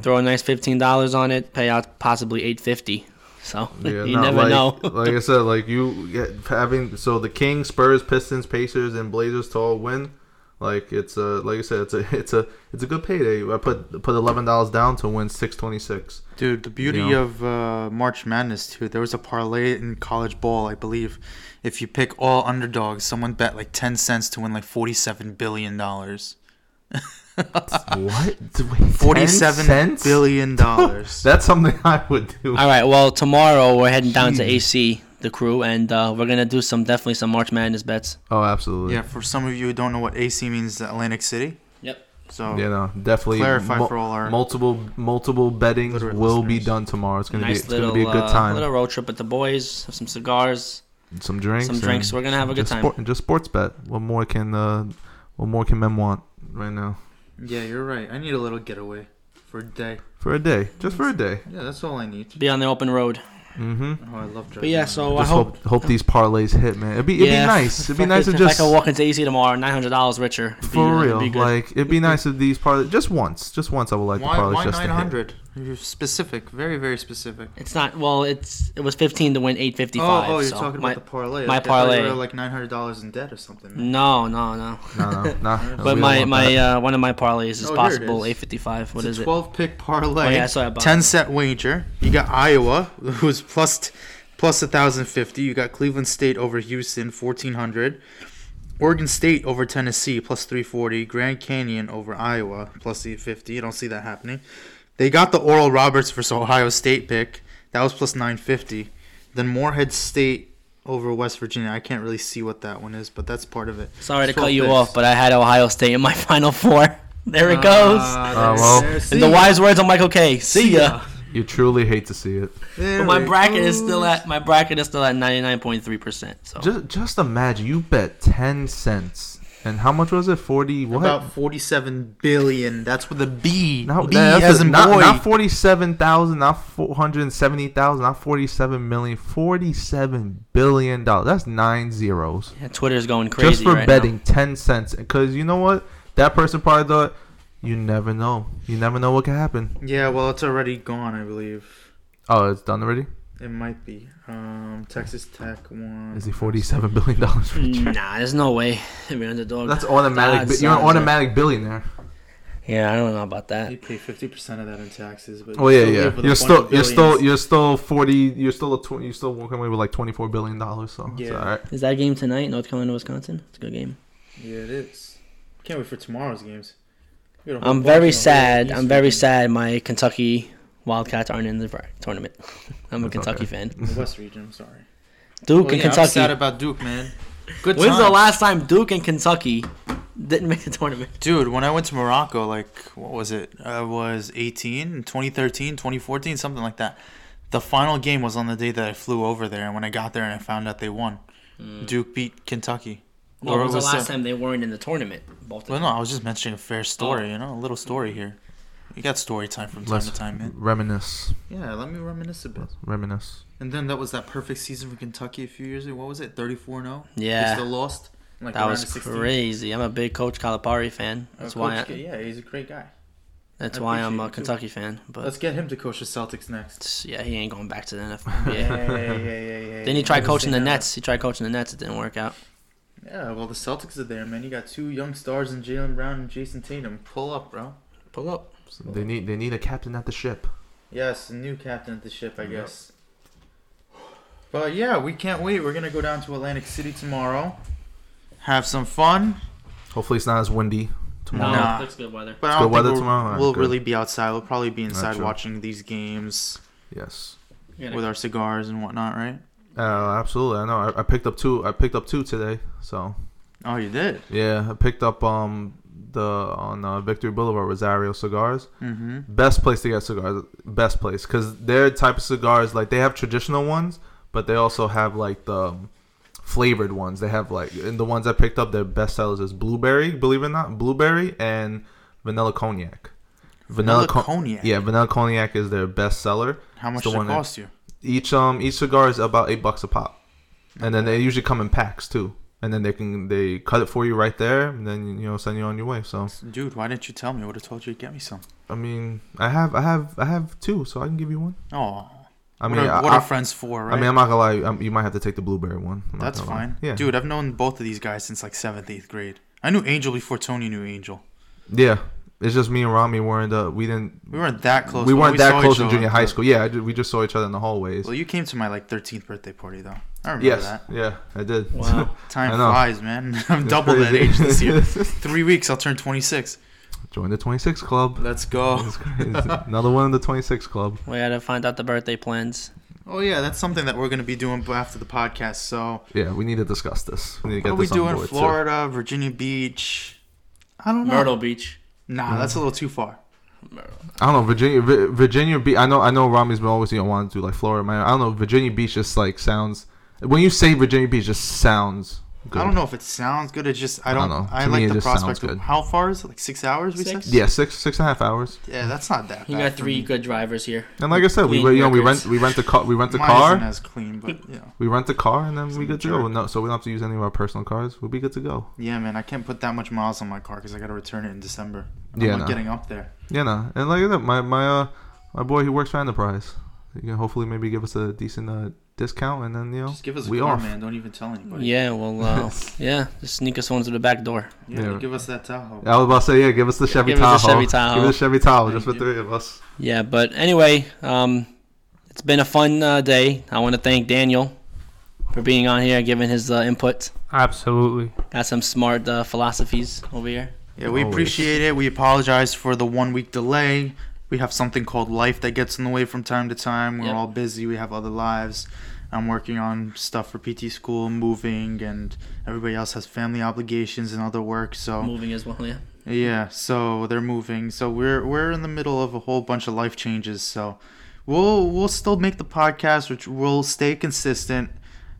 throw a nice fifteen dollars on it, pay out possibly eight fifty. So Yeah, you never like, know. like I said, like you get having so the Kings, Spurs, Pistons, Pacers, and Blazers to all win. Like it's a like I said, it's a it's a it's a good payday. I put put eleven dollars down to win six twenty six. Dude, the beauty Yeah. of uh, March Madness too. There was a parlay in college ball, I believe. If you pick all underdogs, someone bet like ten cents to win like forty-seven billion dollars. What? Wait, Forty-seven cents? billion dollars. That's something I would do. All right. Well, tomorrow we're heading down to AC, the crew, and uh, we're gonna do some definitely some March Madness bets. Oh, absolutely. yeah, for some of you who don't know what AC means, Atlantic City. Yep. So You know, definitely clarify mul- for all our multiple multiple bettings Literate will be done tomorrow. It's gonna nice be it's little gonna be a good uh, time. little road trip with the boys. Have some cigars, some drinks. some drinks. We're gonna have a good just time. Sport, just sports bet. What more can uh, what more can men want right now yeah, you're right. I need a little getaway for a day. for a day? Just for a day. Yeah, that's all I need. Be on the open road. Mm-hmm. Oh, I love driving. But yeah, around. so I Just hope. hope hope these parlays hit, man. It'd be it'd yeah, be nice. It'd be I nice could- to just If I could walk into AC tomorrow, nine hundred dollars richer. it'd be, for it'd real. be good. Like it'd be nice if these parlays just once, just once. I would like why the parlays why just to nine hit. hundred? You're specific, very very specific. It's not. Well, it's it was fifteen to win eight fifty five. Oh, oh, you're so talking my, about the parlay. my Okay, I thought parlay. You were like nine hundred dollars in debt or something. No, no, no. No, no, nah. But my my uh, one of my parlays is Oh, possible eight fifty five. What it's is a it? twelve pick parlay. Oh yeah, I saw it. Ten set wager. You got Iowa, who's plus plus a thousand fifty. You got Cleveland State over Houston, fourteen hundred. Oregon State over Tennessee, plus three forty. Grand Canyon over Iowa, plus eight fifty. You don't see that happening. They got the Oral Roberts versus Ohio State pick. That was plus nine fifty. Then Morehead State over West Virginia. I can't really see what that one is, but that's part of it. Sorry to cut you picks. off, but I had Ohio State in my final four. There it goes. Oh, well. In the wise words of Michael K. See ya. You truly hate to see it. There But my we bracket is still at my bracket is still at ninety nine point three percent. So Just just imagine you bet ten cents, and how much was it? Forty what? About forty-seven billion. That's with a B. No, B that's as a- in not, boy. not forty-seven thousand, not four hundred seventy thousand, not forty-seven million, forty-seven billion dollars. That's nine zeros yeah, Twitter's going crazy just for right betting ten cents. Because you know what, that person probably thought, you never know, you never know what can happen. yeah, well, it's already gone, I believe. Oh, it's done already. It might be. Um, Texas Tech one. Is he forty-seven billion dollars now. Nah, there's no way. We're underdog. That's automatic. That You're an sounds like- automatic billionaire. yeah, I don't know about that. You pay fifty percent of that in taxes, but Oh yeah, yeah. live with a You're still, you're still, you're still forty. You're still a tw- you're still walking away with like twenty-four billion dollars. So it's Yeah. all right. Is that game tonight? North Carolina, Wisconsin. It's a good game. Yeah, it is. Can't wait for tomorrow's games. We got a whole I'm very in the whole sad. I'm very weekend. sad. My Kentucky Wildcats aren't in the tournament. I'm a That's Kentucky okay. fan. The West region. I'm sorry. Duke Well, and yeah, I'm Kentucky. sad about Duke, man. Good When's the last time Duke and Kentucky didn't make the tournament? Dude, when I went to Morocco, like, what was it? I was 18, 2013, 2014, something like that. The final game was on the day that I flew over there, and when I got there and I found out they won, hmm. Duke beat Kentucky. Well, Or when was the last it- time they weren't in the tournament? Both. Well, no, I was just mentioning a fair story, Oh. you know, a little story here. You got story time from time Let's to time, man. reminisce, Yeah, let me reminisce a bit. reminisce. And then that was that perfect season for Kentucky a few years ago. What was it? 34 0? They Yeah. still lost? Like that was round of 16? crazy. I'm a big Coach Calipari fan. Uh, That's Coach why. I, K- yeah, he's a great guy. that's I why I'm a it, too. Kentucky fan. But Let's get him to coach the Celtics next. yeah, he ain't going back to the NFL. Yeah, Yeah. yeah, yeah, yeah, yeah. Then he tried coaching the Yeah. Nets. He tried coaching the Nets. It didn't work out. Yeah, well, the Celtics are there, man. You got two young stars in Jaylen Brown and Jayson Tatum. Pull up, bro. Pull up. So they need they need a captain at the ship. Yes, a new captain at the ship, I Yep. guess. But yeah, we can't wait. We're gonna go down to Atlantic City tomorrow, have some fun. Hopefully it's not as windy tomorrow. Nah. looks good weather. But It's I don't good think weather we'll, tomorrow? Alright, we'll good. really be outside. We'll probably be inside watching these games Yes. with our cigars and whatnot, right? Uh, absolutely. I know. I, I picked up two. I picked up two today. So Oh, you did. yeah, I picked up um the on uh, Victory Boulevard Rosario cigars. Mm-hmm. Best place to get cigars. Best place because their type of cigars like they have traditional ones, but they also have like the um, flavored ones. They have like and the ones I picked up. Their best sellers is blueberry. Believe it or not, blueberry and vanilla cognac. Vanilla, Vanilla co- cognac. Yeah, vanilla cognac is their best seller. How much does it one that- cost you? Each um each cigar is about eight bucks a pop, and then they usually come in packs too. And then they can they cut it for you right there, and then you know send you on your way. So Dude, why didn't you tell me? I would have told you to get me some. I mean, I have I have I have two, so I can give you one. Oh, I what mean, are, I, what I, are friends for, right? I mean, I'm not gonna lie. Um, you might have to take the blueberry one. I'm That's lie. fine. Yeah, Dude, I've known both of these guys since like seventh, eighth grade. I knew Angel before Tony knew Angel. yeah. It's just me and Rami weren't. Uh, we didn't. We weren't that close. we weren't that saw close each in other, junior high school. Yeah, I ju- we just saw each other in the hallways. Well, you came to my like 13th birthday party though. I remember yes, that. yeah, I did. Wow. Time flies, man. I'm It's double that age this year. Three weeks, I'll turn 26. Join the 26 club. Let's go. Another one in the 26 club. We gotta find out the birthday plans. Oh yeah, that's something that we're gonna be doing after the podcast. So, Yeah, we need to discuss this. We need to what get are we this on doing? board, too. Florida, Virginia Beach. I don't know. Myrtle Beach. Nah, that's a little too far. I don't know Virginia. Virginia Beach. I know. I know. Rami's been always you know wanting to do like Florida. Man, I don't know. Virginia Beach just like sounds. When you say Virginia Beach, just sounds. Good. I don't know if it sounds good. It just I I don't. don't know. I To me, like it the just sounds prospect of how far is it? Like six hours? We Six? said. Yeah, six six and a half hours. Yeah, that's not that. You bad got three good drivers here. And like I said, we Clean you know we rent we rent the car we rent a Mine isn't car as clean, but yeah. we rent the car and then we Some good to go. No, so we don't have to use any of our personal cars. We'll be good to go. Yeah, man, I can't put that much miles on my car because I got to return it in December. I'm Yeah, not no. getting up there. Yeah, no, and like I said, my my uh my boy he works for Enterprise. He can hopefully maybe give us a decent uh, discount and then you know Just give us a we car, off. man. Don't even tell anybody. Yeah, well, uh, yeah, just sneak us one through the back door. Yeah, Yeah. give us that Tahoe. I was about to say yeah, give us the Chevy Give us the Chevy Tahoe. Give us the Chevy Tahoe just for three of us. Yeah, but anyway, um, it's been a fun uh, day. I want to thank Daniel for being on here, giving his uh, input. Absolutely. Got some smart uh, philosophies over here. Yeah, we Always. appreciate it. We apologize for the one week delay. We have something called life that gets in the way from time to time. We're Yep. all busy. We have other lives. I'm working on stuff for PT school, moving, and everybody else has family obligations and other work. So Moving as well, yeah. yeah, so they're moving. So we're we're in the middle of a whole bunch of life changes. So we'll we'll still make the podcast, which will stay consistent.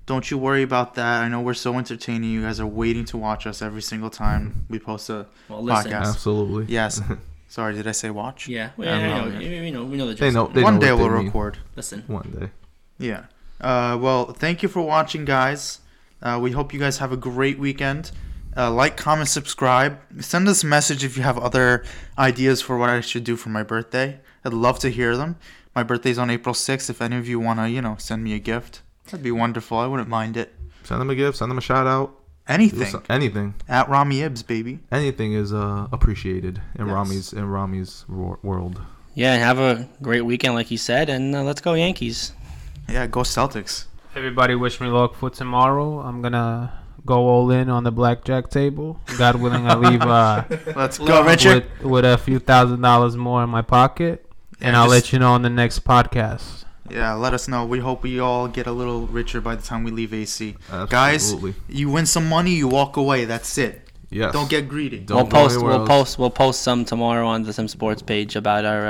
Don't you worry about that. I know we're so entertaining. You guys are waiting to watch us every single time we post a Well. Podcast. Absolutely. Yes. Sorry, did I say watch? Yeah, well, I yeah, know, you know, yeah. you, you know, we know the They know. They One know day what we'll they mean. record. Listen, One day. Yeah. Uh, well, thank you for watching, guys. Uh, we hope you guys have a great weekend. Uh, like, comment, subscribe. Send us a message if you have other ideas for what I should do for my birthday. I'd love to hear them. My birthday's on April 6th. If any of you want to, you know, send me a gift, that'd be wonderful. I wouldn't mind it. Send them a gift. Send them a shout out. Do Anything. some- anything. At Rami Ibs, baby. Anything is uh, appreciated in Yes. Rami's in Rami's wor- world. yeah, have a great weekend, like you said, and uh, let's go Yankees. Yeah, go Celtics. Everybody wish me luck for tomorrow. I'm gonna go all in on the blackjack table. God willing, I leave uh, Let's go, Richard. with, with a few thousand dollars more in my pocket, and Yeah, I'll just- let you know on the next podcast. Yeah, let us know. We hope we all get a little richer by the time we leave AC. Absolutely. Guys, You win some money, you walk away. That's it. Yes. Don't get greedy. Don't we'll post. We'll else. post. We'll post some tomorrow on the Sim Sports page about our